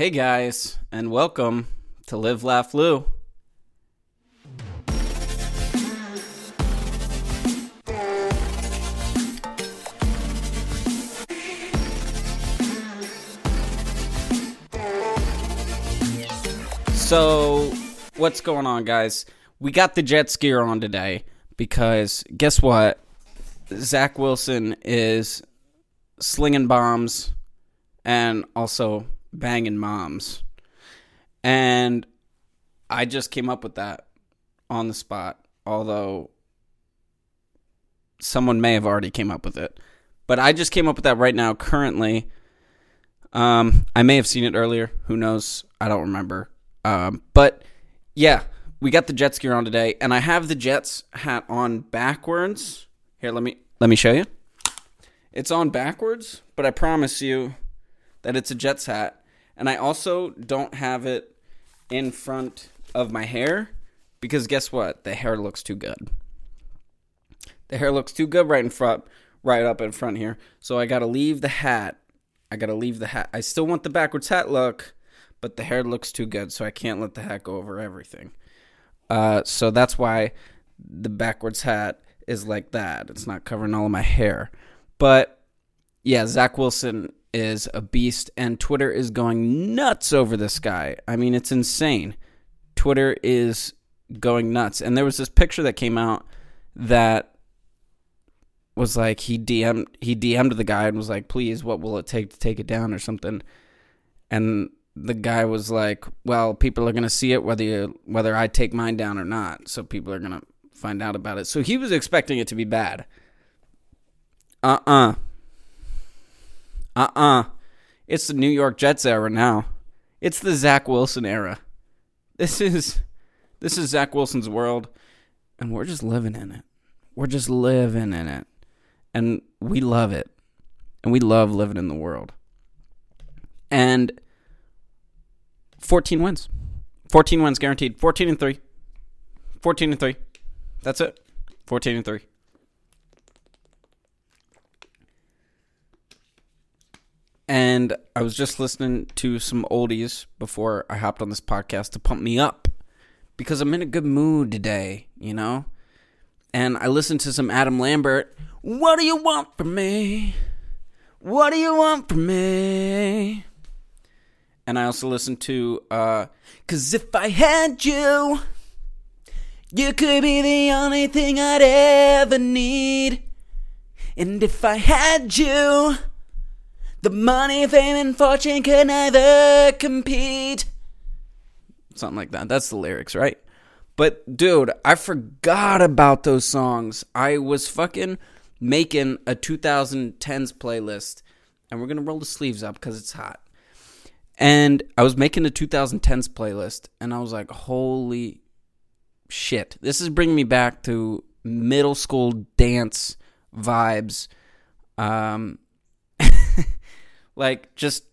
Hey guys, and welcome to Live Laugh Lou. So, what's going on, guys? We got the jet skier on today because guess what? Zach Wilson is slinging bombs and also banging moms. And I just came up with that on the spot, although someone may have already came up with it. But I just came up with that right now currently. Um, I may have seen it earlier. Who knows? I don't remember. Um, but yeah, we got the jet skier on today, and I have the Jets hat on backwards. Here, let me let me show you. It's on backwards, but I promise you that it's a Jets hat. And I also don't have it in front of my hair because guess what? The hair looks too good. The hair looks too good right in front, right up in front here. So I got to leave the hat. I got to leave the hat. I still want the backwards hat look, but the hair looks too good, so I can't let the hat go over everything. Uh, so that's why the backwards hat is like that. It's not covering all of my hair. But yeah, Zach Wilson is a beast, and Twitter is going nuts over this guy. I mean, it's insane. Twitter is going nuts. And there was this picture that came out that was like he DM'd he DM'd the guy and was like, "Please, what will it take to take it down or something?" And the guy was like, "Well, people are gonna see it whether you, whether I take mine down or not. So people are gonna find out about it." So he was expecting it to be bad. Uh uh-uh. uh. Uh uh. It's the New York Jets era now. It's the Zach Wilson era. This is this is Zach Wilson's world, and we're just living in it. We're just living in it, and we love it, and we love living in the world. And 14 wins. 14 wins guaranteed. 14 and 3. 14 and 3. That's it. 14 and 3. And I was just listening to some oldies before I hopped on this podcast to pump me up because I'm in a good mood today, you know? And I listened to some Adam Lambert. What do you want from me? What do you want from me? And I also listened to uh Cause if I had you You could be the only thing I'd ever need And if I had you The money, fame, and fortune could never compete Something like that. That's the lyrics, right? But dude, I forgot about those songs. I was fucking making a 2010s playlist and we're to roll the sleeves up cuz it's hot. And I was making a 2010s playlist, and I was like, holy shit. This is bringing me back to middle school dance vibes. Um, like just,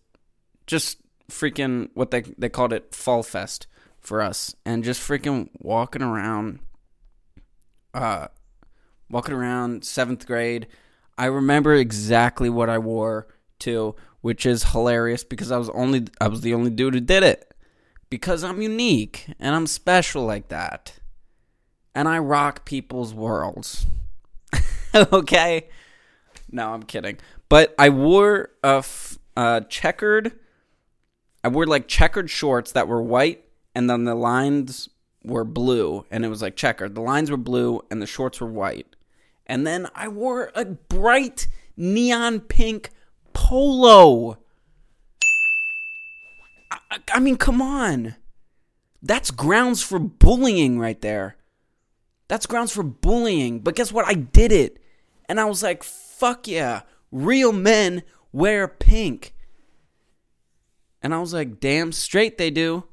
just freaking what they they called it fall fest for us, and just freaking walking around, uh, walking around seventh grade. I remember exactly what I wore too which is hilarious because I was only I was the only dude who did it. Because I'm unique and I'm special like that. And I rock people's worlds. okay? No, I'm kidding. But I wore a f- uh, checkered I wore like checkered shorts that were white and then the lines were blue and it was like checkered. The lines were blue and the shorts were white. And then I wore a bright neon pink polo. I, I mean, come on. That's grounds for bullying right there. That's grounds for bullying. But guess what? I did it. And I was like, fuck yeah. Real men wear pink. And I was like, damn straight they do.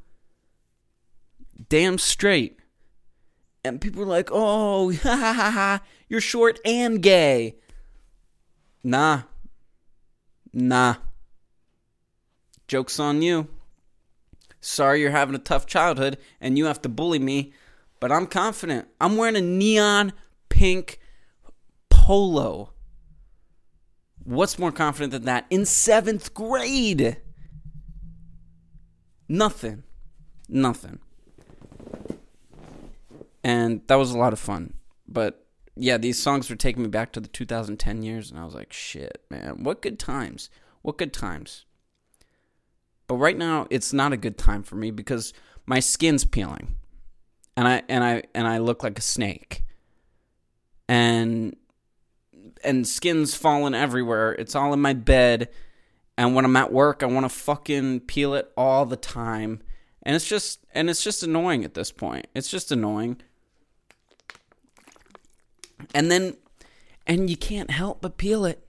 Damn straight. And people were like, oh, ha ha ha ha, you're short and gay. Nah, Nah. Joke's on you. Sorry you're having a tough childhood and you have to bully me, but I'm confident. I'm wearing a neon pink polo. What's more confident than that? In seventh grade. Nothing. Nothing. And that was a lot of fun. But yeah, these songs were taking me back to the 2010 years, and I was like, shit, man, what good times. What good times. But right now, it's not a good time for me because my skin's peeling. And I and I and I look like a snake. And and skin's falling everywhere. It's all in my bed. And when I'm at work, I want to fucking peel it all the time. And it's just and it's just annoying at this point. It's just annoying. And then and you can't help but peel it.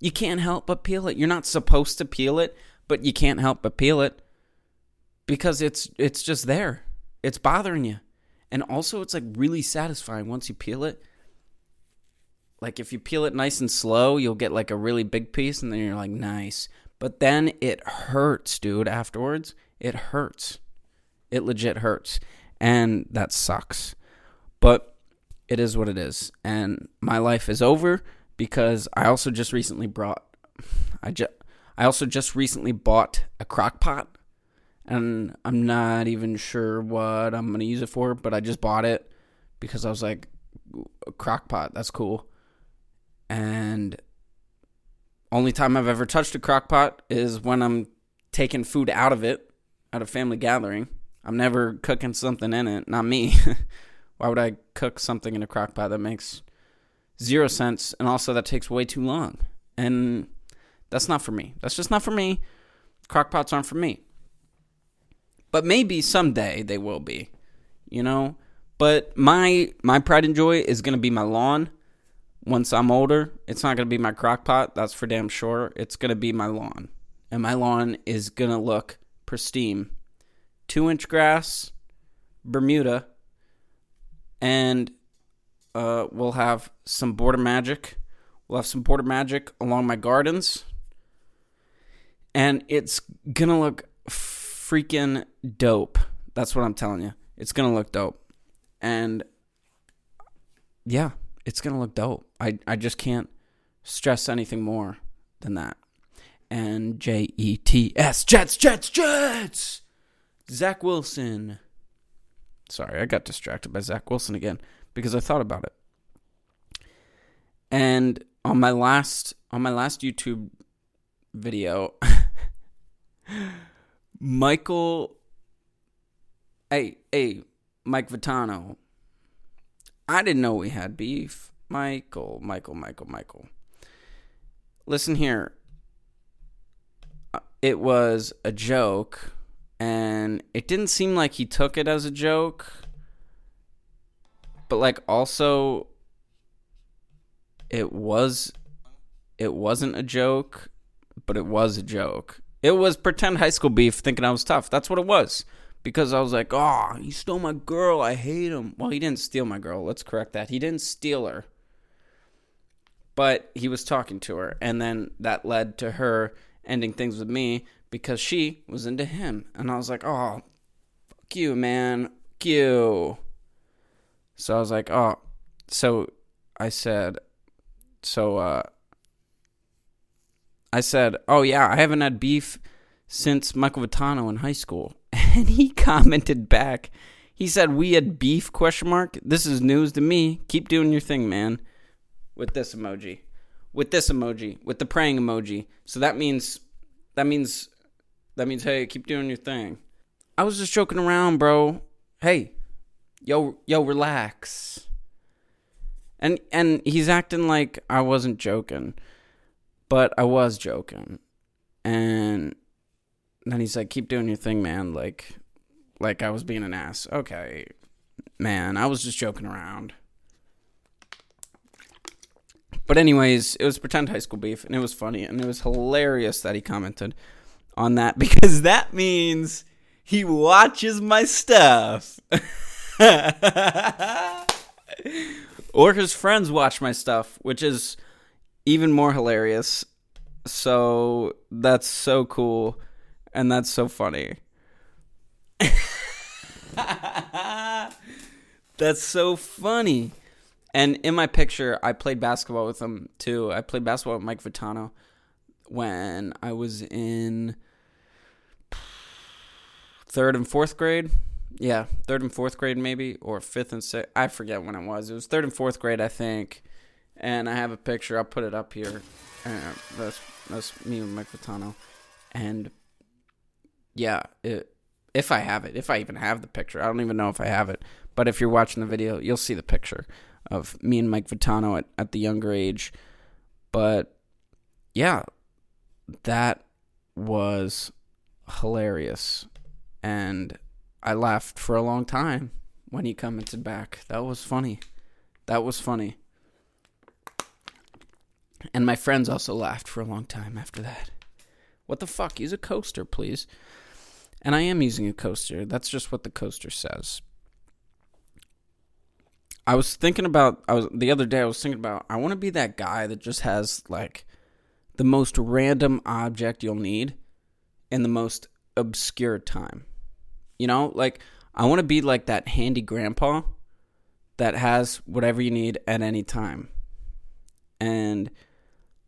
You can't help but peel it. You're not supposed to peel it, but you can't help but peel it because it's it's just there. It's bothering you. And also it's like really satisfying once you peel it like if you peel it nice and slow, you'll get like a really big piece and then you're like nice. But then it hurts, dude, afterwards. It hurts. It legit hurts. And that sucks. But it is what it is. And my life is over because I also just recently brought I just I also just recently bought a crock pot and I'm not even sure what I'm going to use it for, but I just bought it because I was like a crock pot, that's cool and only time I've ever touched a crock pot is when I'm taking food out of it at a family gathering. I'm never cooking something in it, not me. Why would I cook something in a crock pot that makes zero sense and also that takes way too long? And that's not for me. That's just not for me. Crock pots aren't for me. But maybe someday they will be, you know? But my my pride and joy is going to be my lawn once I'm older, it's not going to be my crock pot. That's for damn sure. It's going to be my lawn. And my lawn is going to look pristine. Two inch grass, Bermuda, and uh, we'll have some border magic. We'll have some border magic along my gardens. And it's going to look freaking dope. That's what I'm telling you. It's going to look dope. And yeah, it's gonna look dope. I I just can't stress anything more than that. And J E T S Jets Jets Jets. Zach Wilson. Sorry, I got distracted by Zach Wilson again because I thought about it. And on my last on my last YouTube video, Michael, hey hey Mike Vitano I didn't know we had beef. Michael, Michael, Michael, Michael. Listen here. Uh, it was a joke, and it didn't seem like he took it as a joke. But like also it was it wasn't a joke, but it was a joke. It was pretend high school beef thinking I was tough. That's what it was because I was like, oh, he stole my girl. I hate him. Well, he didn't steal my girl. Let's correct that. He didn't steal her. But he was talking to her. And then that led to her ending things with me because she was into him. And I was like, oh, fuck you, man. Fuck you. So I was like, oh. So I said, so, uh, I said, oh, yeah, I haven't had beef since Michael Vitano in high school. And he commented back. He said, "We had beef?" Question mark. This is news to me. Keep doing your thing, man. With this emoji, with this emoji, with the praying emoji. So that means, that means, that means, hey, keep doing your thing. I was just joking around, bro. Hey, yo, yo, relax. And and he's acting like I wasn't joking, but I was joking, and then he's like, "Keep doing your thing, man." Like, like I was being an ass. Okay, man, I was just joking around. But anyways, it was pretend high school beef, and it was funny, and it was hilarious that he commented on that because that means he watches my stuff. or his friends watch my stuff, which is even more hilarious. So that's so cool and that's so funny. that's so funny. And in my picture, I played basketball with him too. I played basketball with Mike Vitano when I was in third and fourth grade. Yeah, third and fourth grade maybe, or fifth and sixth. I forget when it was. It was third and fourth grade, I think. And I have a picture. I'll put it up here. Uh, that's that's me with Mike Vitano. And yeah, it, if I have it, if I even have the picture, I don't even know if I have it. But if you're watching the video, you'll see the picture of me and Mike Vitano at, at the younger age. But yeah, that was hilarious. And I laughed for a long time when he commented back. That was funny. That was funny. And my friends also laughed for a long time after that. What the fuck? Use a coaster, please. And I am using a coaster. That's just what the coaster says. I was thinking about I was the other day I was thinking about I want to be that guy that just has like the most random object you'll need in the most obscure time. You know, like I want to be like that handy grandpa that has whatever you need at any time. And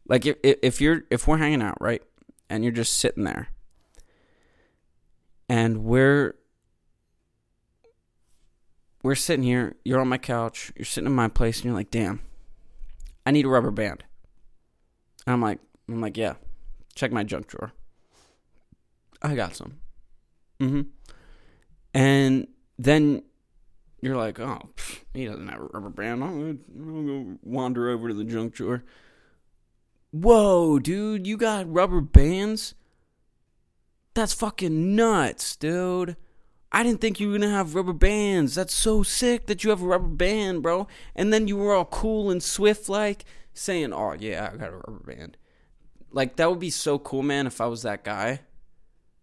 like if if you're if we're hanging out, right? And you're just sitting there. And we're we're sitting here, you're on my couch, you're sitting in my place, and you're like, damn, I need a rubber band. And I'm like, I'm like, yeah, check my junk drawer. I got some. Mm-hmm. And then you're like, oh, pff, he doesn't have a rubber band. I'm gonna, wander over to the junk drawer. Whoa, dude, you got rubber bands? That's fucking nuts, dude. I didn't think you were gonna have rubber bands. That's so sick that you have a rubber band, bro. And then you were all cool and swift like saying, Oh yeah, I got a rubber band. Like that would be so cool, man, if I was that guy.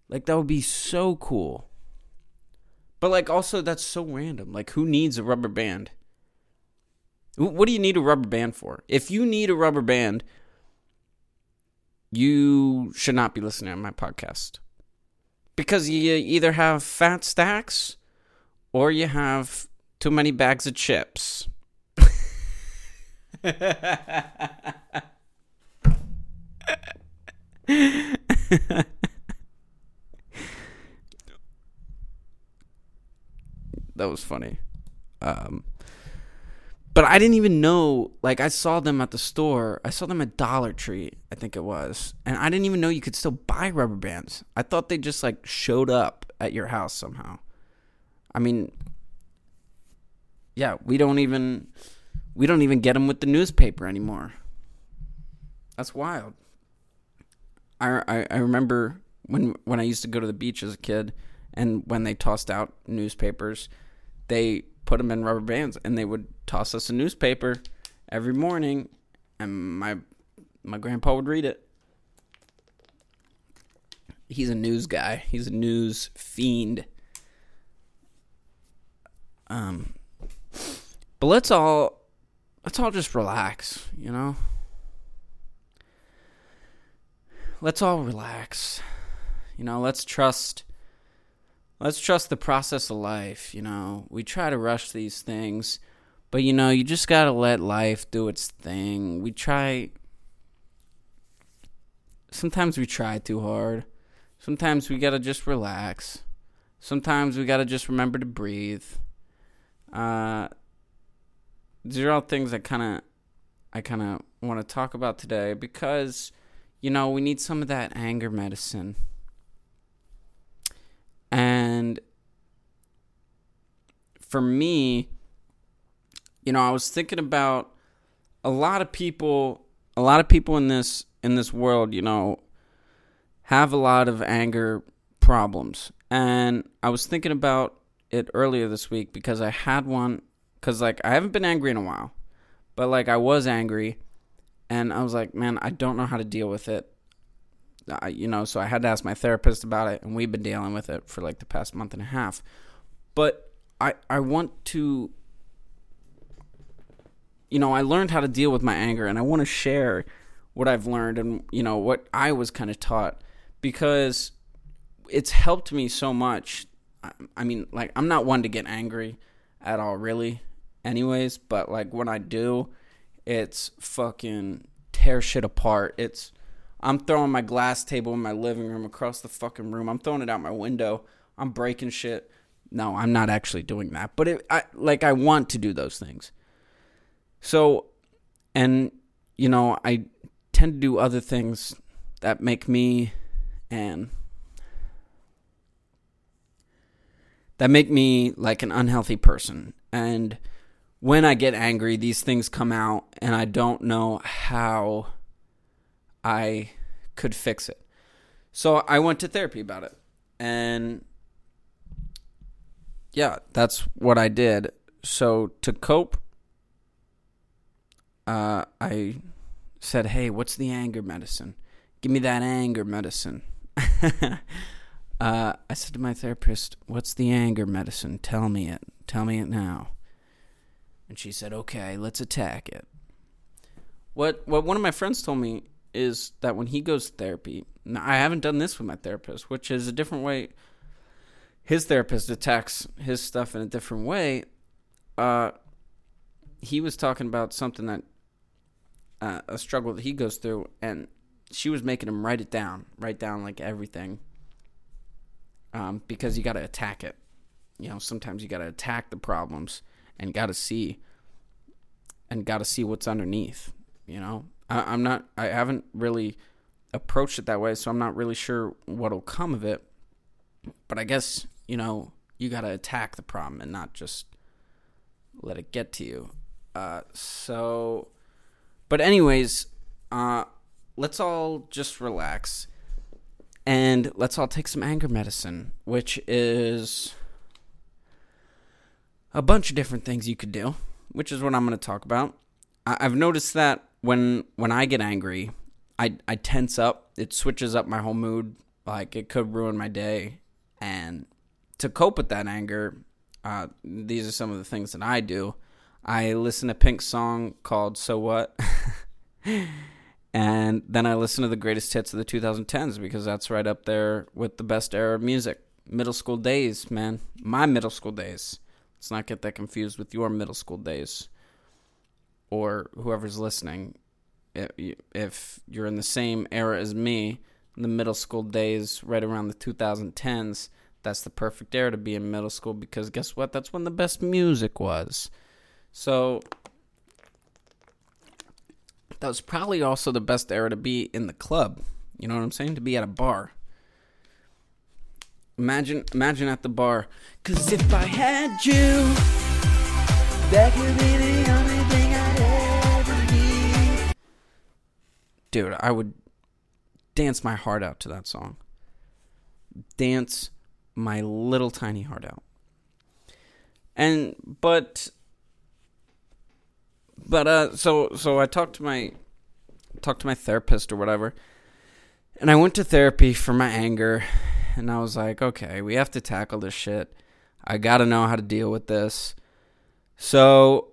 Like that would be so cool. But like also that's so random. Like who needs a rubber band? What do you need a rubber band for? If you need a rubber band, you should not be listening to my podcast because you either have fat stacks or you have too many bags of chips. that was funny. Um, but I didn't even know. Like, I saw them at the store. I saw them at Dollar Tree, I think it was, and I didn't even know you could still buy rubber bands. I thought they just like showed up at your house somehow. I mean, yeah, we don't even we don't even get them with the newspaper anymore. That's wild. I, I, I remember when when I used to go to the beach as a kid, and when they tossed out newspapers, they put them in rubber bands, and they would toss us a newspaper every morning, and my my grandpa would read it. He's a news guy. He's a news fiend. Um, but let's all let's all just relax, you know. Let's all relax. You know, let's trust let's trust the process of life, you know. We try to rush these things, but you know, you just got to let life do its thing. We try sometimes we try too hard. Sometimes we got to just relax. Sometimes we got to just remember to breathe. Uh these are all things that kind of I kind of want to talk about today because you know, we need some of that anger medicine. And for me, you know, I was thinking about a lot of people, a lot of people in this in this world, you know, have a lot of anger problems. And I was thinking about it earlier this week because I had one cuz like I haven't been angry in a while. But like I was angry and I was like, man, I don't know how to deal with it. You know, so I had to ask my therapist about it, and we've been dealing with it for like the past month and a half. But I I want to, you know, I learned how to deal with my anger, and I want to share what I've learned and you know what I was kind of taught because it's helped me so much. I, mean, like I'm not one to get angry at all, really. Anyways, but like when I do, it's fucking tear shit apart. It's I'm throwing my glass table in my living room across the fucking room. I'm throwing it out my window. I'm breaking shit. No, I'm not actually doing that. But it, I like I want to do those things. So, and you know, I tend to do other things that make me and that make me like an unhealthy person. And when I get angry, these things come out, and I don't know how I could fix it. So I went to therapy about it. And yeah, that's what I did. So to cope, uh, I said, Hey, what's the anger medicine? Give me that anger medicine. uh, I said to my therapist, What's the anger medicine? Tell me it. Tell me it now. And she said, Okay, let's attack it. What what one of my friends told me is that when he goes to therapy, now I haven't done this with my therapist, which is a different way. His therapist attacks his stuff in a different way. Uh, he was talking about something that uh, a struggle that he goes through, and she was making him write it down, write down like everything, um, because you got to attack it. You know, sometimes you got to attack the problems and got to see and got to see what's underneath. You know, I, I'm not, I haven't really approached it that way, so I'm not really sure what'll come of it. But I guess you know you got to attack the problem and not just let it get to you. Uh, so, but anyways, uh, let's all just relax and let's all take some anger medicine, which is a bunch of different things you could do, which is what I'm going to talk about. I- I've noticed that when when I get angry, I I tense up. It switches up my whole mood. Like it could ruin my day. And to cope with that anger, uh, these are some of the things that I do. I listen to Pink's song called "So What," and then I listen to the greatest hits of the 2010s because that's right up there with the best era of music. Middle school days, man, my middle school days. Let's not get that confused with your middle school days or whoever's listening. If you're in the same era as me, the middle school days, right around the 2010s, that's the perfect era to be in middle school because guess what? That's when the best music was. So that was probably also the best era to be in the club. You know what I'm saying? To be at a bar. Imagine, imagine at the bar. Cause if I had you, that could be the only thing I'd ever need. Dude, I would dance my heart out to that song. Dance my little tiny heart out. And but but uh so so I talked to my talked to my therapist or whatever. And I went to therapy for my anger and I was like, okay, we have to tackle this shit. I got to know how to deal with this. So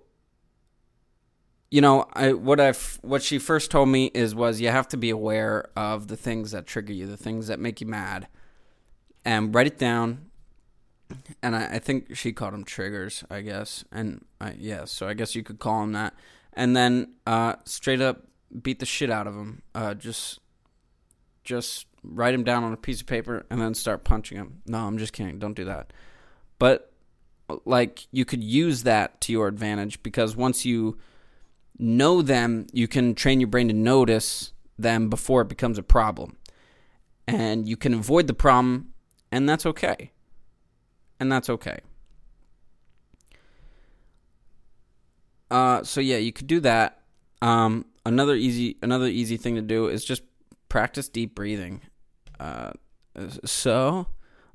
you know, I what I what she first told me is was you have to be aware of the things that trigger you, the things that make you mad, and write it down. And I, I think she called them triggers, I guess, and I, yeah, so I guess you could call them that. And then uh, straight up beat the shit out of him. Uh, just just write him down on a piece of paper and then start punching him. No, I'm just kidding. Don't do that. But like you could use that to your advantage because once you know them, you can train your brain to notice them before it becomes a problem. And you can avoid the problem, and that's okay. And that's okay. Uh, so yeah, you could do that. Um, another easy another easy thing to do is just practice deep breathing. Uh, so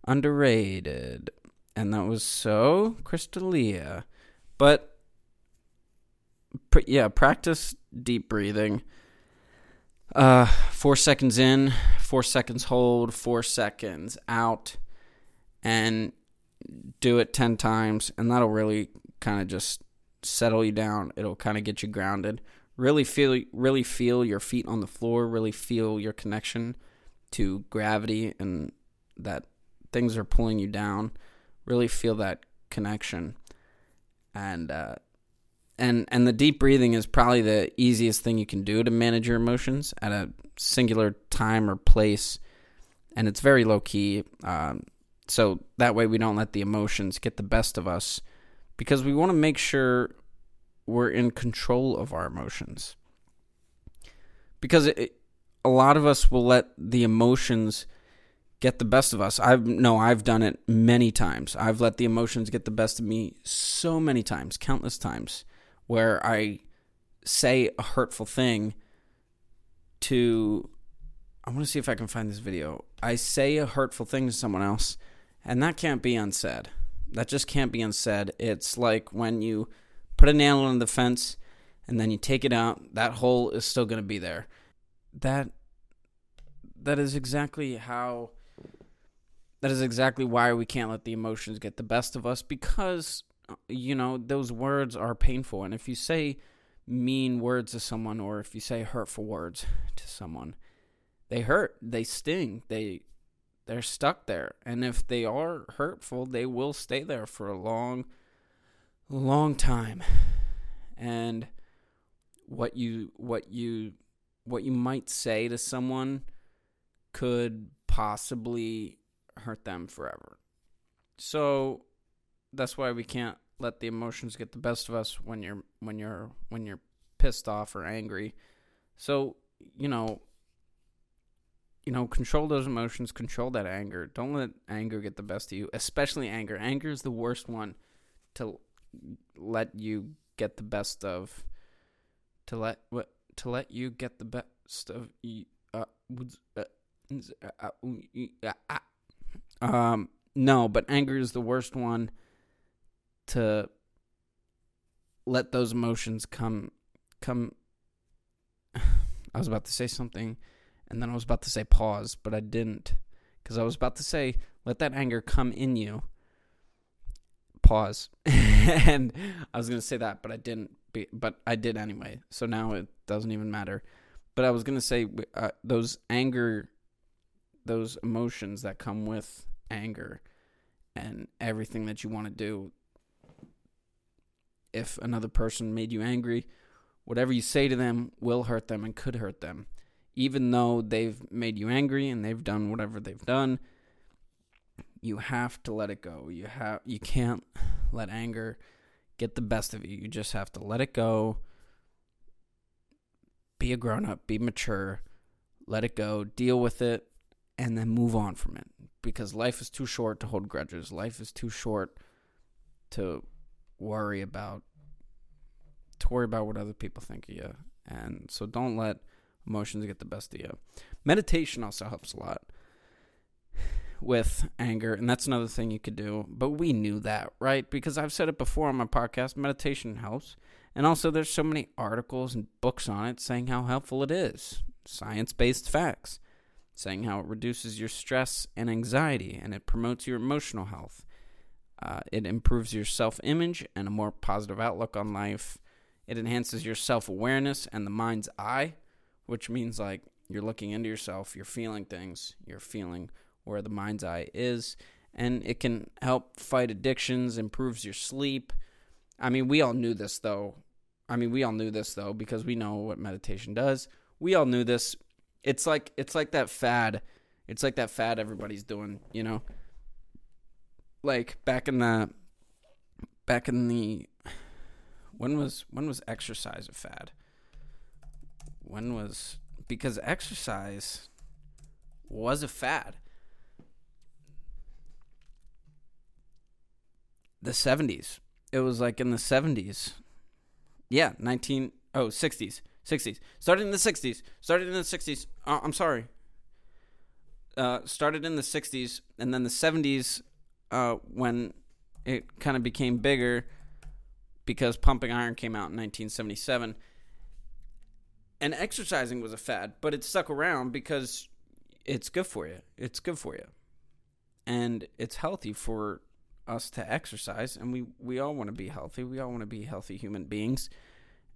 underrated, and that was so Crystalia, but pr- yeah, practice deep breathing. Uh, four seconds in, four seconds hold, four seconds out, and do it 10 times, and that'll really kind of just settle you down. It'll kind of get you grounded. Really feel, really feel your feet on the floor. Really feel your connection to gravity and that things are pulling you down. Really feel that connection, and uh, and and the deep breathing is probably the easiest thing you can do to manage your emotions at a singular time or place and it's very low key um, So that way we don't let the emotions get the best of us because we want to make sure we're in control of our emotions. Because it, a lot of us will let the emotions get the best of us. I've no, I've done it many times. I've let the emotions get the best of me so many times, countless times, where I say a hurtful thing to I want to see if I can find this video. I say a hurtful thing to someone else, and that can't be unsaid. That just can't be unsaid. It's like when you put a nail on the fence and then you take it out, that hole is still going to be there. That that is exactly how that is exactly why we can't let the emotions get the best of us because you know those words are painful and if you say mean words to someone or if you say hurtful words to someone they hurt they sting they they're stuck there. And if they are hurtful they will stay there for a long long time. And what you what you what you might say to someone could possibly hurt them forever. So that's why we can't let the emotions get the best of us when you're when you're when you're pissed off or angry. So you know you know, control those emotions, control that anger. Don't let anger get the best of you, especially anger. Anger is the worst one to let you get the best of. To let what to let you get the best of uh, um no, but anger is the worst one to let those emotions come come I was about to say something and then I was about to say pause, but I didn't. Because I was about to say, let that anger come in you. Pause. and I was going to say that, but I didn't. Be, but I did anyway. So now it doesn't even matter. But I was going to say, uh, those anger, those emotions that come with anger and everything that you want to do. If another person made you angry, whatever you say to them will hurt them and could hurt them even though they've made you angry and they've done whatever they've done, you have to let it go. You have you can't let anger get the best of you. You just have to let it go. Be a grown up, be mature, let it go, deal with it, and then move on from it. Because life is too short to hold grudges. Life is too short to worry about to worry about what other people think of you. And so don't let emotions get the best of you. Meditation also helps a lot with anger, and that's another thing you could do. But we knew that, right? Because I've said it before on my podcast meditation helps. And also, there's so many articles and books on it saying how helpful it is. Science based facts saying how it reduces your stress and anxiety and it promotes your emotional health. Uh, it improves your self image and a more positive outlook on life. It enhances your self awareness and the mind's eye which means like you're looking into yourself, you're feeling things, you're feeling where the mind's eye is, and it can help fight addictions, improves your sleep. I mean, we all knew this though. I mean, we all knew this though because we know what meditation does. We all knew this. It's like it's like that fad. It's like that fad everybody's doing, you know? Like back in the back in the when was when was exercise a fad? When was because exercise was a fad. The 70s. It was like in the 70s. Yeah, 19 oh, 60s. 60s. Started in the 60s. Started in the 60s. Uh, I'm sorry. Uh, started in the 60s and then the 70s uh, when it kind of became bigger because pumping iron came out in 1977 and exercising was a fad, but it stuck around because it's good for you. It's good for you. And it's healthy for us to exercise and we we all want to be healthy. We all want to be healthy human beings.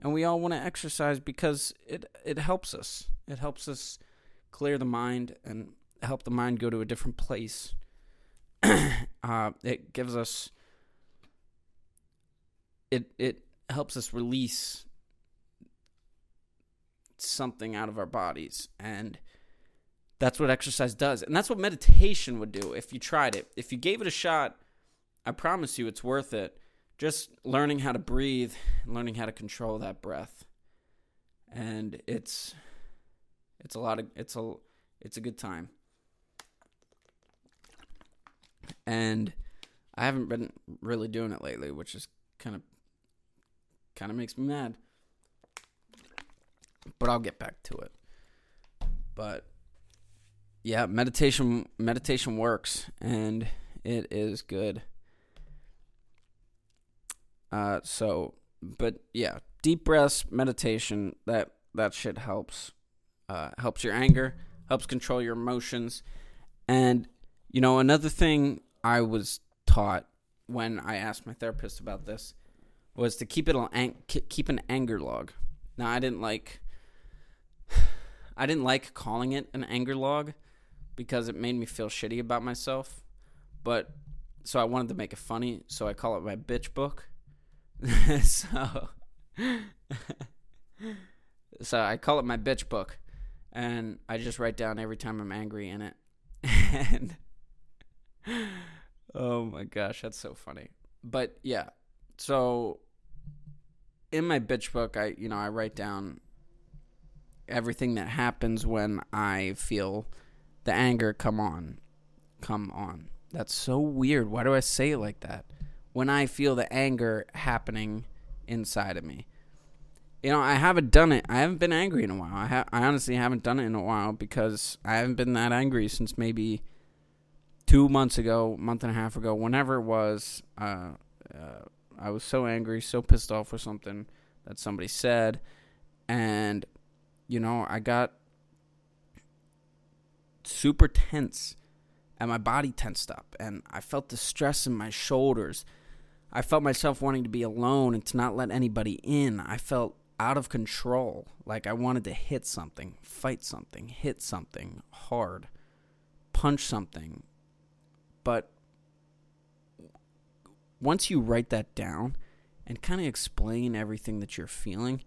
And we all want to exercise because it it helps us. It helps us clear the mind and help the mind go to a different place. uh, it gives us it it helps us release something out of our bodies and That's what exercise does. And that's what meditation would do if you tried it. If you gave it a shot, I promise you it's worth it. Just learning how to breathe, learning how to control that breath. And it's it's a lot of it's a it's a good time. And I haven't been really doing it lately, which is kind of kind of makes me mad. But I'll get back to it. But yeah, meditation meditation works and it is good. Uh so but yeah, deep breaths, meditation, that that shit helps. Uh helps your anger, helps control your emotions. And you know, another thing I was taught when I asked my therapist about this was to keep it on keep an anger log. Now, I didn't like I didn't like calling it an anger log because it made me feel shitty about myself. But so I wanted to make it funny, so I call it my bitch book. so so I call it my bitch book and I just write down every time I'm angry in it. and oh my gosh, that's so funny. But yeah, so in my bitch book, I you know I write down everything that happens when I feel the anger come on, come on. That's so weird. Why do I say it like that? When I feel the anger happening inside of me. You know, I haven't done it. I haven't been angry in a while. I ha- I honestly haven't done it in a while because I haven't been that angry since maybe two months ago, month and a half ago, whenever it was. Uh, uh, I was so angry, so pissed off with something that somebody said, and you know, I got super tense and my body tensed up and I felt the stress in my shoulders. I felt myself wanting to be alone and to not let anybody in. I felt out of control, like I wanted to hit something, fight something, hit something hard, punch something. But once you write that down and kind of explain everything that you're feeling,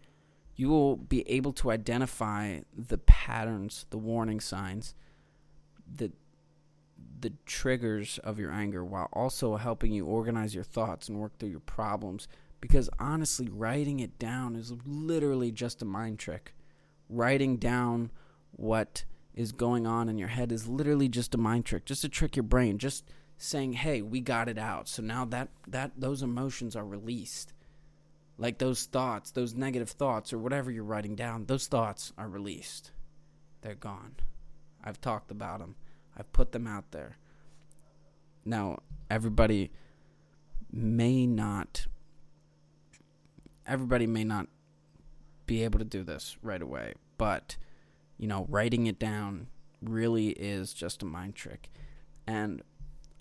you will be able to identify the patterns, the warning signs, the the triggers of your anger while also helping you organize your thoughts and work through your problems because honestly writing it down is literally just a mind trick. Writing down what is going on in your head is literally just a mind trick, just to trick your brain, just saying, "Hey, we got it out." So now that that those emotions are released like those thoughts, those negative thoughts, or whatever you're writing down, those thoughts are released. They're gone. I've talked about them, I've put them out there. Now, everybody may not, everybody may not be able to do this right away, but, you know, writing it down really is just a mind trick. And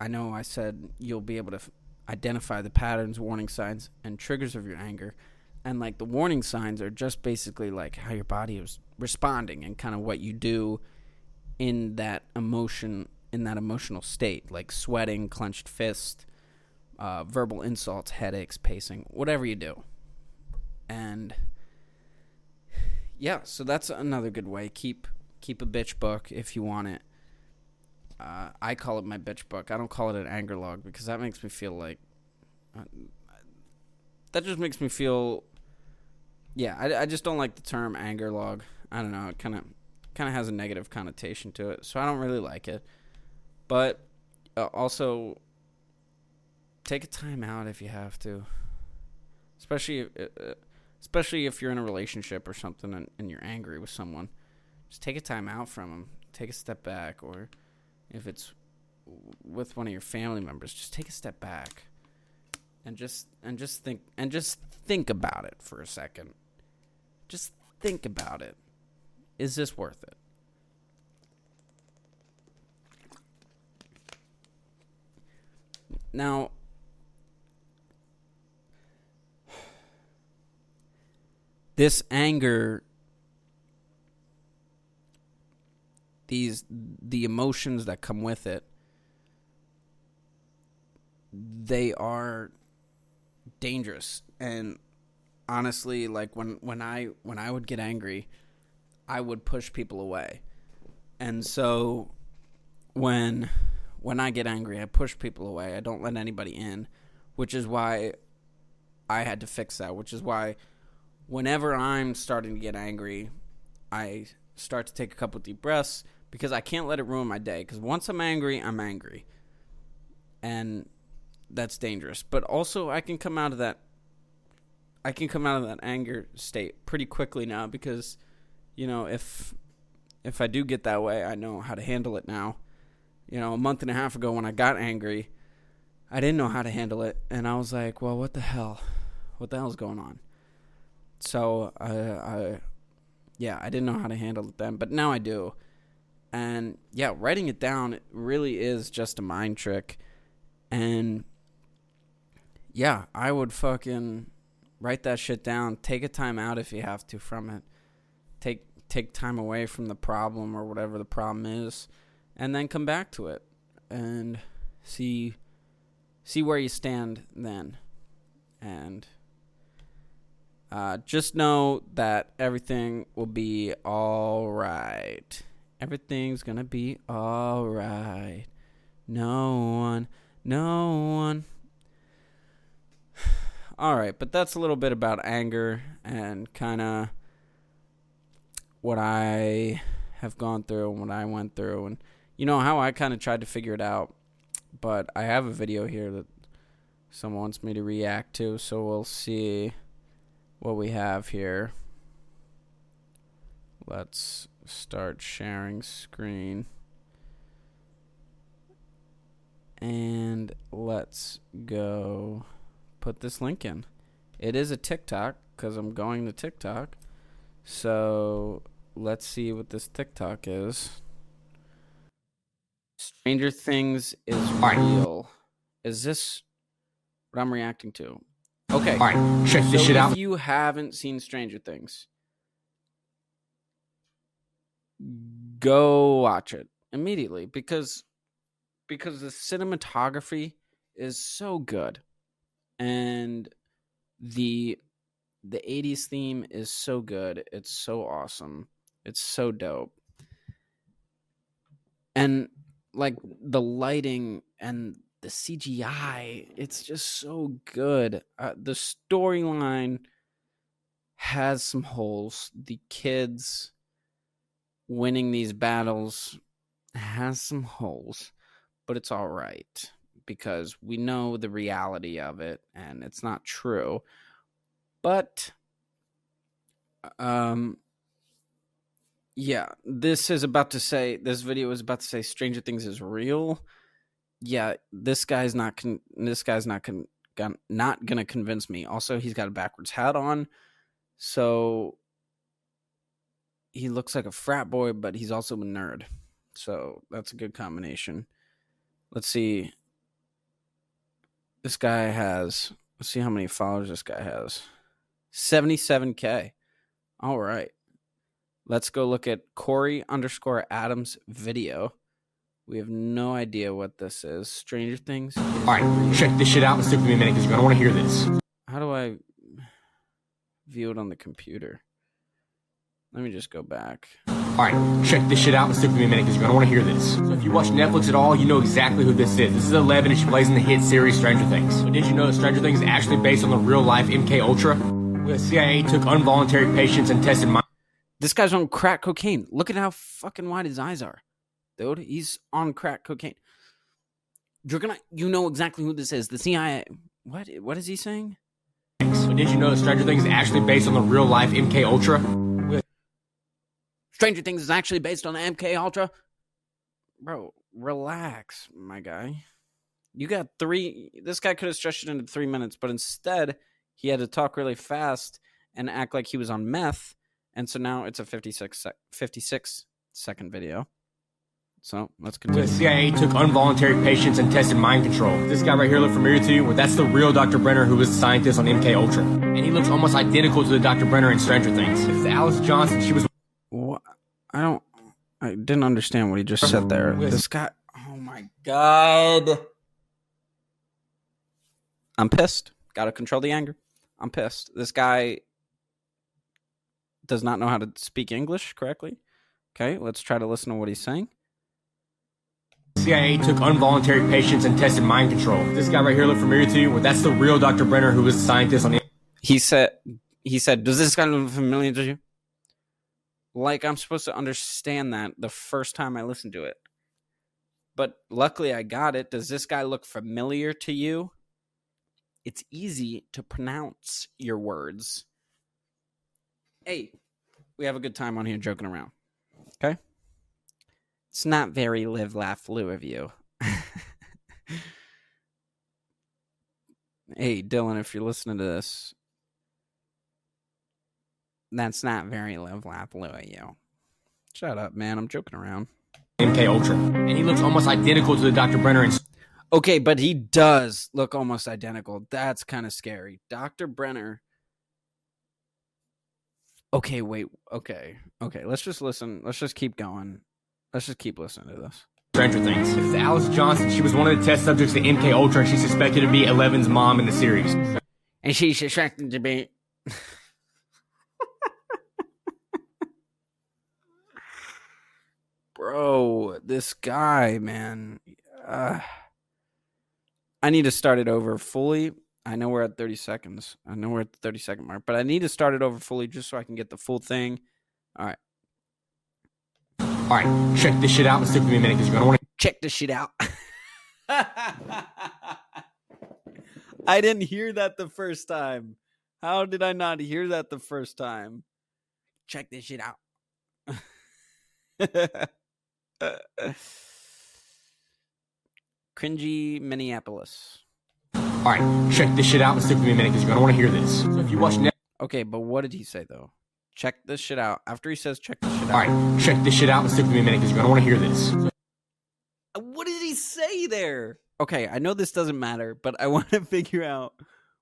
I know I said you'll be able to identify the patterns, warning signs, and triggers of your anger. And like the warning signs are just basically like how your body is responding and kind of what you do in that emotion, in that emotional state, like sweating, clenched fist, uh, verbal insults, headaches, pacing, whatever you do. And yeah, so that's another good way. Keep keep a bitch book if you want it. Uh, I call it my bitch book. I don't call it an anger log because that makes me feel like. Uh, that just makes me feel. Yeah, I, I just don't like the term anger log. I don't know. It kind of kind of has a negative connotation to it, so I don't really like it. But uh, also, take a time out if you have to. Especially, uh, uh, especially if you're in a relationship or something and, and you're angry with someone, just take a time out from them. Take a step back, or if it's with one of your family members, just take a step back and just and just think and just think about it for a second. Just think about it. Is this worth it? Now, this anger these the emotions that come with it they are dangerous and honestly like when when I when I would get angry I would push people away And so when when I get angry, I push people away. I don't let anybody in, which is why I had to fix that, which is why whenever I'm starting to get angry, I start to take a couple deep breaths because I can't let it ruin my day because once I'm angry, I'm angry. And that's dangerous. But also I can come out of that I can come out of that anger state pretty quickly now because you know, if if I do get that way, I know how to handle it now. You know, a month and a half ago when I got angry, I didn't know how to handle it and I was like, "Well, what the hell? What the hell's going on?" So, I I yeah, I didn't know how to handle it then, but now I do. And yeah, writing it down really is just a mind trick. And yeah, I would fucking write that shit down. Take a time out if you have to from it. Take take time away from the problem or whatever the problem is, and then come back to it and see see where you stand then. And uh, just know that everything will be all right. Everything's gonna be all right. No one, no one all right, but that's a little bit about anger and kind of what I have gone through and what I went through and you know how I kind of tried to figure it out. But I have a video here that someone wants me to react to, so we'll see what we have here. Let's start sharing screen. And let's go put this link in. It is a TikTok because I'm going to TikTok. So let's see what this TikTok is. Stranger Things is real. Is this what I'm reacting to? Okay. All right, check this so shit out. If you haven't seen Stranger Things, go watch it immediately because because the cinematography is so good and the the 80s theme is so good it's so awesome it's so dope and like the lighting and the cgi it's just so good uh, the storyline has some holes the kids winning these battles has some holes but it's all right because we know the reality of it and it's not true. But um yeah, this is about to say this video is about to say Stranger Things is real. Yeah, this guy's not con- this guy's not con- not going to convince me. Also, he's got a backwards hat on. So he looks like a frat boy, but he's also a nerd. So that's a good combination. Let's see. This guy has, let's see how many followers this guy has 77K. All right. Let's go look at Corey underscore Adams video. We have no idea what this is. Stranger Things. All right, check this shit out and stick with me a minute because you're gonna want to hear this. How do I view it on the computer? Let me just go back. All right, check this shit out and stick with me a minute because you're gonna want to hear this. So if you watch Netflix at all, you know exactly who this is. This is Eleven, and she plays in the hit series Stranger Things. But did you know that Stranger Things is actually based on the real life MK Ultra? The CIA took involuntary patients and tested. My- this guy's on crack cocaine. Look at how fucking wide his eyes are, dude. He's on crack cocaine. You're gonna, you know exactly who this is. The CIA. What? What is he saying? But did you know that Stranger Things is actually based on the real life MK Ultra? Stranger Things is actually based on the MK Ultra. Bro, relax, my guy. You got three. This guy could have stretched it into three minutes, but instead he had to talk really fast and act like he was on meth. And so now it's a 56, sec- 56 second video. So let's continue. The CIA took involuntary patients and tested mind control. This guy right here look familiar to you? Well, that's the real Dr. Brenner who was the scientist on MK Ultra, and he looks almost identical to the Dr. Brenner in Stranger Things. Is Alice Johnson. She was. What? I don't. I didn't understand what he just said there. This guy. Oh my god. I'm pissed. Got to control the anger. I'm pissed. This guy does not know how to speak English correctly. Okay, let's try to listen to what he's saying. CIA took involuntary patients and tested mind control. This guy right here look familiar to you? Well, that's the real Dr. Brenner who was a scientist on the He said he said, "Does this guy look familiar to you?" Like I'm supposed to understand that the first time I listen to it. But luckily I got it. Does this guy look familiar to you? It's easy to pronounce your words. Hey, we have a good time on here joking around. Okay? It's not very live, laugh, Lou of you. hey, Dylan, if you're listening to this, that's not very live, laugh, Lou of you. Shut up, man. I'm joking around. MK Ultra, and he looks almost identical to the Dr. Brenner in Okay, but he does look almost identical. That's kind of scary. Dr. Brenner. Okay, wait. Okay. Okay, let's just listen. Let's just keep going. Let's just keep listening to this. Stranger Things. It's Alice Johnson. She was one of the test subjects at MK Ultra, and she's suspected to be Eleven's mom in the series. And she's suspected to be. Bro, this guy, man. Uh, I need to start it over fully. I know we're at 30 seconds. I know we're at the 30 second mark, but I need to start it over fully just so I can get the full thing. All right. All right, check this shit out and stick with me a minute because you're gonna want to. Check this shit out. I didn't hear that the first time. How did I not hear that the first time? Check this shit out. Cringy Minneapolis. All right, check this shit out and stick with me a minute because you're gonna want to hear this. So if you watch Net. Okay, but what did he say though? Check this shit out. After he says check this shit out. All right, check this shit out and stick with me a minute because you're gonna want to hear this. What did he say there? Okay, I know this doesn't matter, but I want to figure out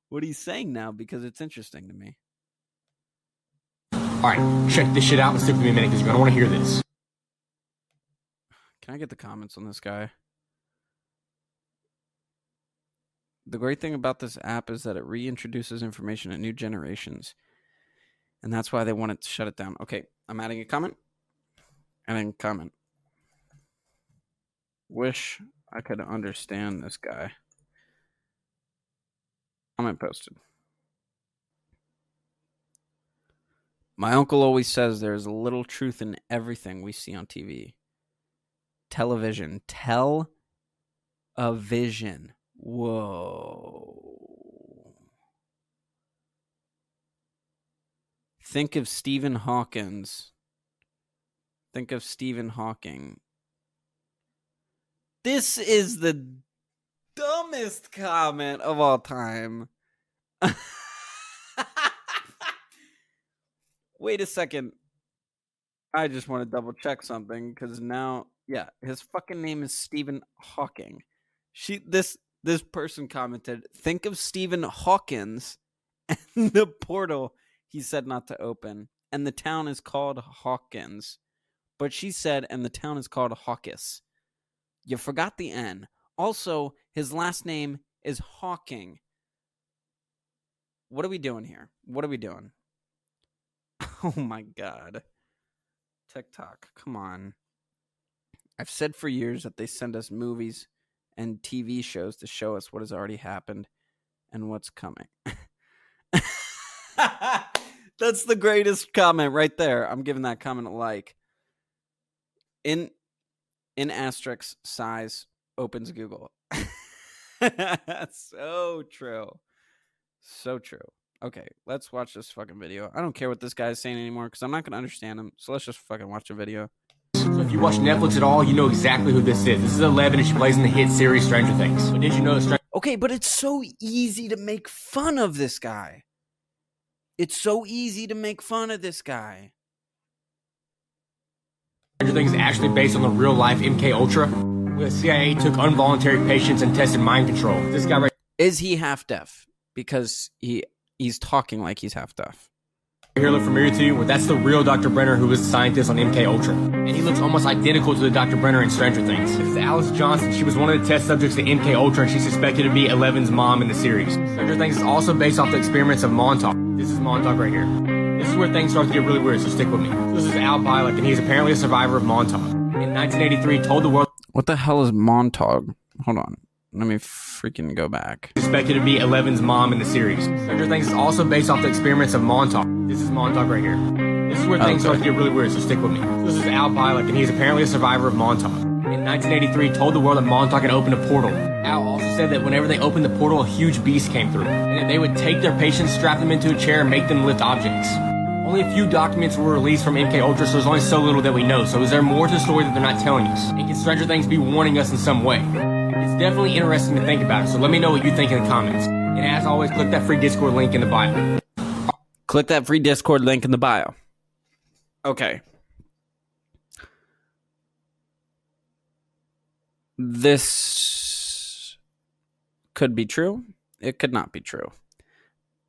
what he's saying now because it's interesting to me. All right, check this shit out and stick with me a minute because you're gonna want to hear this. Can I get the comments on this guy? The great thing about this app is that it reintroduces information at new generations. And that's why they wanted to shut it down. Okay, I'm adding a comment. Adding a comment. Wish I could understand this guy. Comment posted. My uncle always says there's a little truth in everything we see on TV. Television. Tell a vision. Whoa. Think of Stephen Hawkins. Think of Stephen Hawking. This is the dumbest comment of all time. Wait a second. I just want to double check something because now, yeah, his fucking name is Stephen Hawking. She this this person commented, "Think of Stephen Hawkins and the portal he said not to open, and the town is called Hawkins." But she said, "And the town is called Hawkins." You forgot the N. Also, his last name is Hawking. What are we doing here? What are we doing? Oh my god. TikTok, come on. I've said for years that they send us movies and TV shows to show us what has already happened and what's coming. That's the greatest comment right there. I'm giving that comment a like. In in asterisk sighs opens Google. so true. So true. Okay, let's watch this fucking video. I don't care what this guy's saying anymore because I'm not going to understand him. So let's just fucking watch a video. So if you watch Netflix at all, you know exactly who this is. This is Eleven, and she plays in the hit series Stranger Things. But did you know Stranger Okay, but it's so easy to make fun of this guy. It's so easy to make fun of this guy. Stranger Things is actually based on the real life MK Ultra? Where the CIA took involuntary patients and tested mind control. This guy right Is he half deaf? Because he he's talking like he's half deaf. here look familiar to you? Well, that's the real Dr. Brenner who was a scientist on MK Ultra. And he looks almost identical to the Dr. Brenner in Stranger Things. This is Alice Johnson. She was one of the test subjects at MK Ultra, and she's suspected to be Eleven's mom in the series. Stranger Things is also based off the experiments of Montauk. This Montauk right here. This is where things start to get really weird, so stick with me. This is Al Bielek, and he's apparently a survivor of Montauk. In 1983, told the world What the hell is Montauk? Hold on. Let me freaking go back. suspected to be Eleven's mom in the series. Stranger Things is also based off the experiments of Montauk. This is Montauk right here. This is where things Okay. start to get really weird, so stick with me. This is Al Bielek, and he's apparently a survivor of Montauk. In 1983, told the world that Montauk had opened a portal. Al also said that whenever they opened the portal, a huge beast came through, and that they would take their patients, strap them into a chair, and make them lift objects. Only a few documents were released from MK Ultra, so there's only so little that we know. So is there more to the story that they're not telling us? And can Stranger Things be warning us in some way? It's definitely interesting to think about it, so let me know what you think in the comments. And as always, click that free Discord link in the bio. Click that free Discord link in the bio. Okay. This could be true. It could not be true.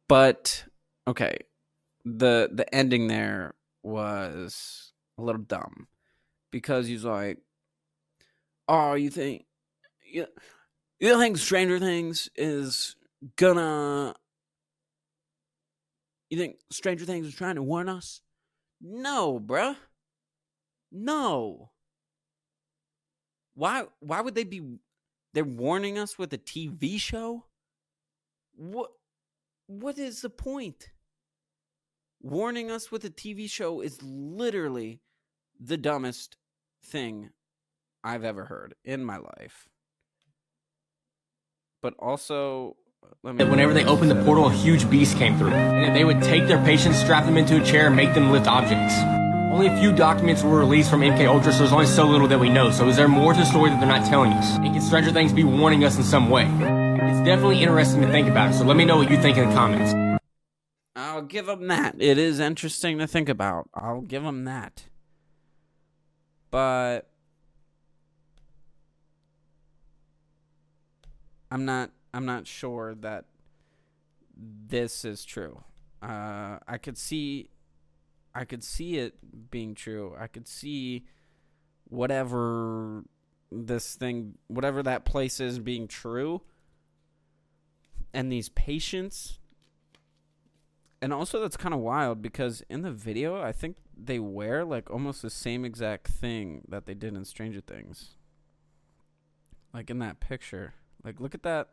But okay, the the ending there was a little dumb because he's like, "Oh, you think you, you think Stranger Things is gonna you think Stranger Things is trying to warn us? No, bruh. No. Why why would they be they're warning us with a TV show? What what is the point? Warning us with a TV show is literally the dumbest thing I've ever heard in my life. But also let me whenever they opened the portal, a huge beast came through, and they would take their patients, strap them into a chair, and make them lift objects. Only a few documents were released from MK Ultra, so there's only so little that we know. So is there more to the story that they're not telling us? And can Stranger Things be warning us in some way? It's definitely interesting to think about so let me know what you think in the comments. I'll give them that. It is interesting to think about. I'll give them that. But I'm not I'm not sure that this is true. Uh I could see I could see it being true. I could see whatever this thing whatever that place is being true. And these patients and also that's kind of wild because in the video I think they wear like almost the same exact thing that they did in Stranger Things. Like in that picture. Like look at that.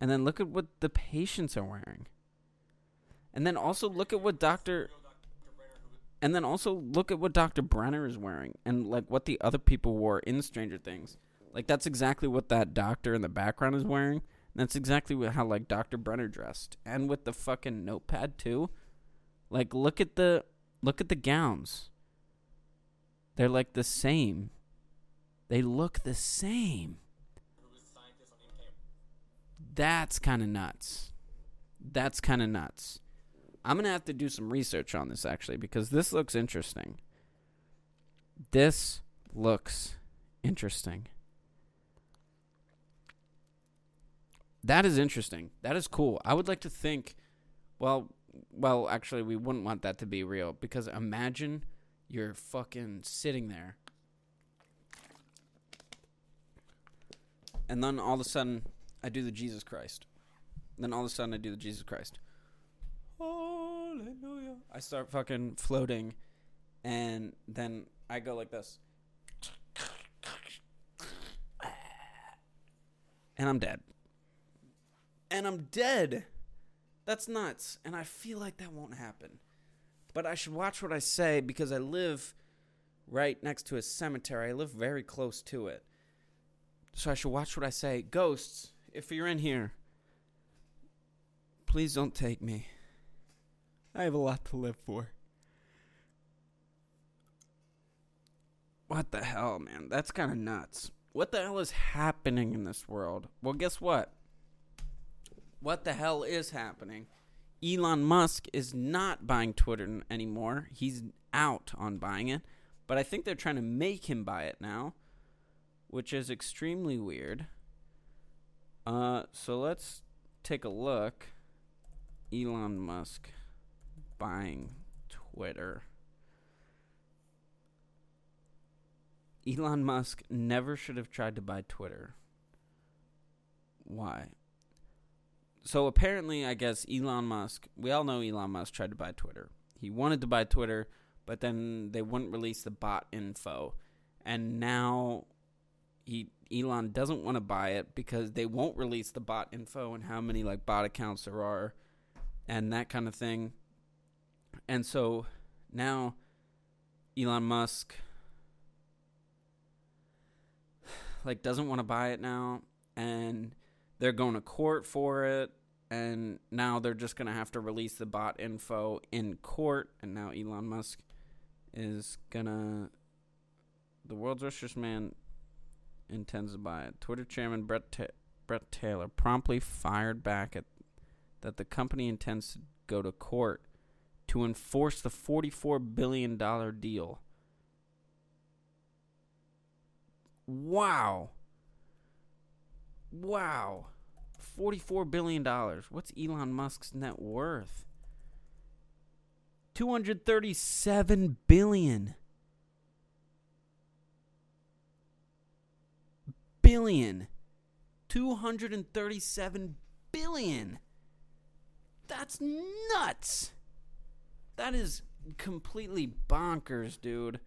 And then look at what the patients are wearing. And then also look at what Dr. And then also look at what Dr. Brenner is wearing and like what the other people wore in Stranger Things. Like that's exactly what that doctor in the background is wearing. That's exactly how like Dr. Brenner dressed and with the fucking notepad too. Like look at the look at the gowns. They're like the same. They look the same. That's kind of nuts. That's kind of nuts. I'm going to have to do some research on this actually because this looks interesting. This looks interesting. That is interesting. That is cool. I would like to think well, well, actually we wouldn't want that to be real because imagine you're fucking sitting there and then all of a sudden I do the Jesus Christ. Then all of a sudden I do the Jesus Christ. Oh. Hallelujah. I start fucking floating and then I go like this. And I'm dead. And I'm dead. That's nuts. And I feel like that won't happen. But I should watch what I say because I live right next to a cemetery. I live very close to it. So I should watch what I say. Ghosts, if you're in here, please don't take me. I have a lot to live for. What the hell, man? That's kind of nuts. What the hell is happening in this world? Well, guess what? What the hell is happening? Elon Musk is not buying Twitter anymore. He's out on buying it. But I think they're trying to make him buy it now, which is extremely weird. Uh, so let's take a look. Elon Musk buying Twitter. Elon Musk never should have tried to buy Twitter. Why? So apparently, I guess Elon Musk, we all know Elon Musk tried to buy Twitter. he wanted to buy Twitter, but then they wouldn't release the bot info. And now he Elon doesn't want to buy it because they won't release the bot info and how many like bot accounts there are and that kind of thing. And so now Elon Musk like doesn't want to buy it now and they're going to court for it and now they're just going to have to release the bot info in court and now Elon Musk is going to the world's richest man intends to buy it. Twitter chairman Brett Ta- Bret Taylor promptly fired back at that the company intends to go to court to enforce the 44 billion dollar deal. Wow. Wow. 44 billion dollars. What's Elon Musk's net worth? 237 billion. Billion. 237 billion. That's nuts. That is completely bonkers, dude.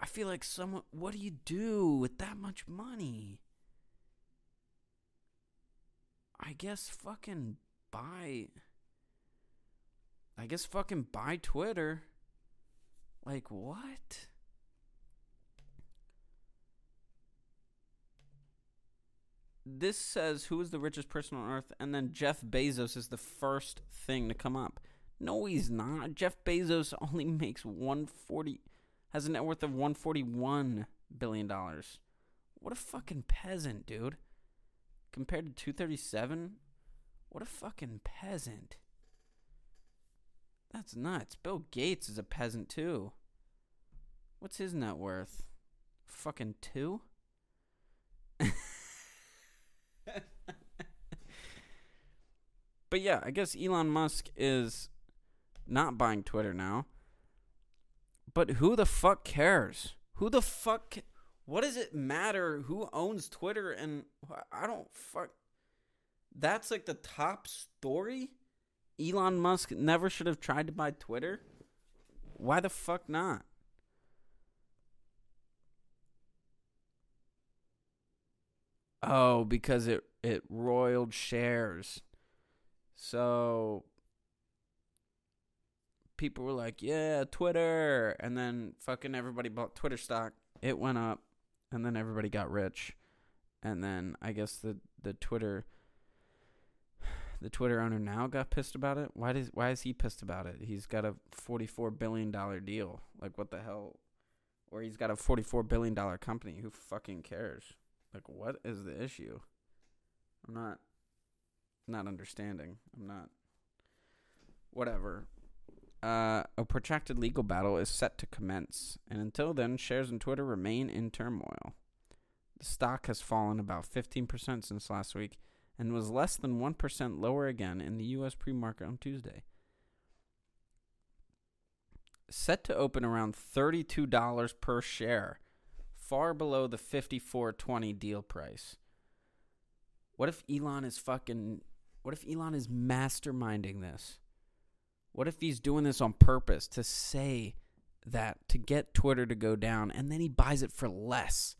I feel like someone. What do you do with that much money? I guess fucking buy. I guess fucking buy Twitter. Like, what? This says who is the richest person on earth, and then Jeff Bezos is the first thing to come up. No, he's not. Jeff Bezos only makes 140 has a net worth of 141 billion dollars. What a fucking peasant, dude. Compared to 237, what a fucking peasant. That's nuts. Bill Gates is a peasant too. What's his net worth? Fucking 2? but yeah, I guess Elon Musk is not buying Twitter now. But who the fuck cares? Who the fuck? What does it matter who owns Twitter? And I don't fuck. That's like the top story. Elon Musk never should have tried to buy Twitter. Why the fuck not? Oh, because it it roiled shares. So people were like, "Yeah, Twitter," and then fucking everybody bought Twitter stock. It went up, and then everybody got rich, and then I guess the the Twitter the Twitter owner now got pissed about it. Why does why is he pissed about it? He's got a forty four billion dollar deal. Like what the hell? Or he's got a forty four billion dollar company. Who fucking cares? Like what is the issue? I'm not not understanding. I'm not whatever. Uh, a protracted legal battle is set to commence, and until then, shares in Twitter remain in turmoil. The stock has fallen about 15% since last week and was less than 1% lower again in the U.S. pre market on Tuesday. Set to open around $32 per share, far below the 54.20 deal price. What if Elon is fucking. What if Elon is masterminding this? What if he's doing this on purpose to say that to get Twitter to go down and then he buys it for less?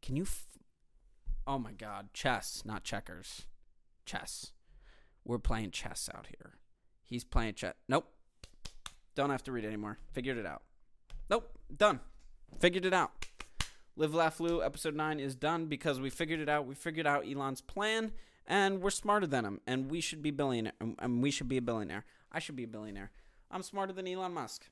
Can you f- Oh my god, chess, not checkers. Chess. We're playing chess out here. He's playing chess. Nope. Don't have to read anymore. Figured it out. Nope. Done. Figured it out. Live Laugh Lou episode 9 is done because we figured it out. We figured out Elon's plan and we're smarter than him and we should be billionaire and we should be a billionaire. I should be a billionaire. I'm smarter than Elon Musk.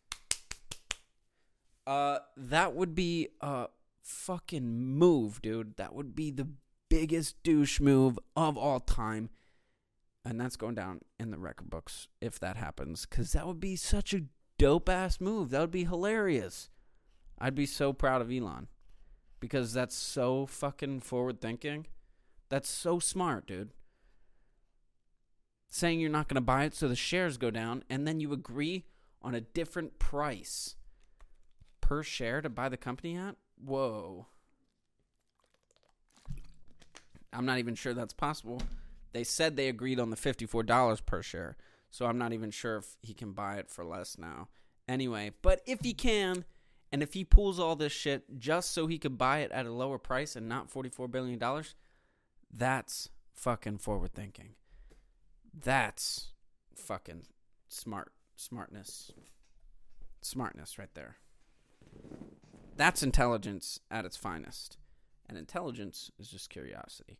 Uh, that would be a fucking move, dude. That would be the biggest douche move of all time. And that's going down in the record books if that happens. Because that would be such a dope ass move. That would be hilarious. I'd be so proud of Elon. Because that's so fucking forward thinking. That's so smart, dude saying you're not going to buy it so the shares go down and then you agree on a different price per share to buy the company at whoa i'm not even sure that's possible they said they agreed on the $54 per share So I'm not even sure if he can buy it for less now. Anyway, but if he can, and if he pulls all this shit just so he could buy it at a lower price and not $44 billion, that's fucking forward thinking. That's fucking smart. Smartness. Smartness right there. That's intelligence at its finest. And intelligence is just curiosity.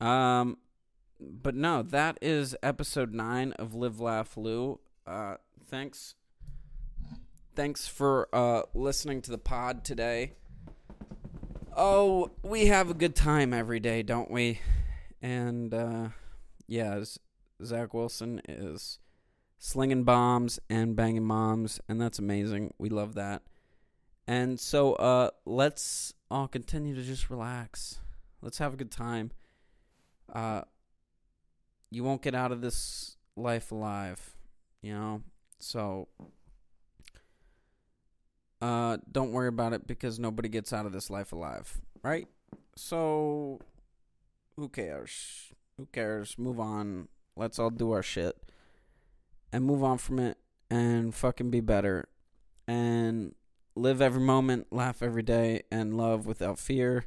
Um, but no, that is episode nine of Live Laugh Lou. Uh, thanks, thanks for uh listening to the pod today. Oh, we have a good time every day, don't we? And uh, yeah, Zach Wilson is slinging bombs and banging moms, and that's amazing. We love that. And so, uh, let's all continue to just relax. Let's have a good time. Uh, you won't get out of this life alive, you know? So, uh, don't worry about it because nobody gets out of this life alive, right? So, who cares? Who cares? Move on. Let's all do our shit and move on from it and fucking be better and live every moment, laugh every day, and love without fear.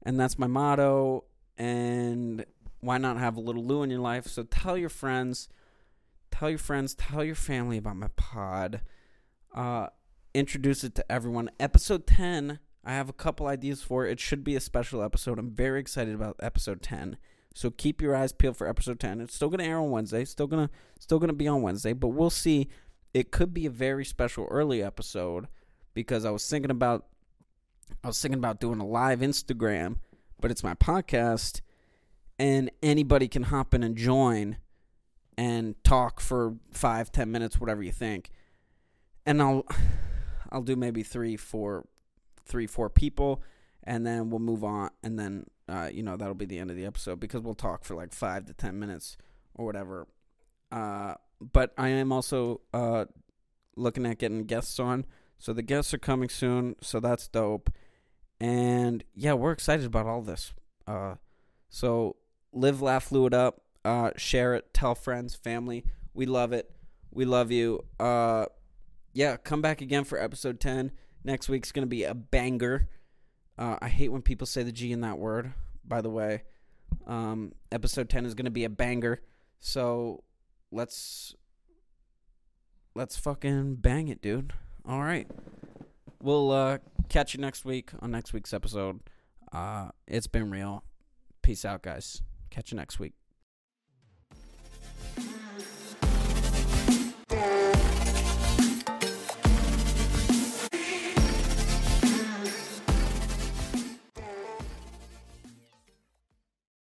And that's my motto. And why not have a little Lou in your life? So tell your friends, tell your friends, tell your family about my pod. Uh, introduce it to everyone. Episode 10, I have a couple ideas for it. It should be a special episode. I'm very excited about episode 10. So keep your eyes peeled for episode 10. It's still going to air on Wednesday. Still going to still going to be on Wednesday, but we'll see. It could be a very special early episode because I was thinking about I was thinking about doing a live Instagram, but it's my podcast and anybody can hop in and join and talk for five, ten minutes, whatever you think. And I'll I'll do maybe three, four, three, four people, and then we'll move on, and then uh, you know that'll be the end of the episode because we'll talk for like five to ten minutes or whatever. Uh, but I am also uh, looking at getting guests on, so the guests are coming soon, so that's dope. And yeah, we're excited about all this. Uh, so live, laugh, Lou it up. Uh, share it, tell friends, family. We love it. We love you. Uh, yeah, come back again for episode 10. Next week's going to be a banger. Uh, I hate when people say the G in that word, by the way. Um, episode 10 is going to be a banger. So let's let's fucking bang it, dude. All right. We'll uh, catch you next week on next week's episode. Uh, it's been real. Peace out, guys. Catch you next week.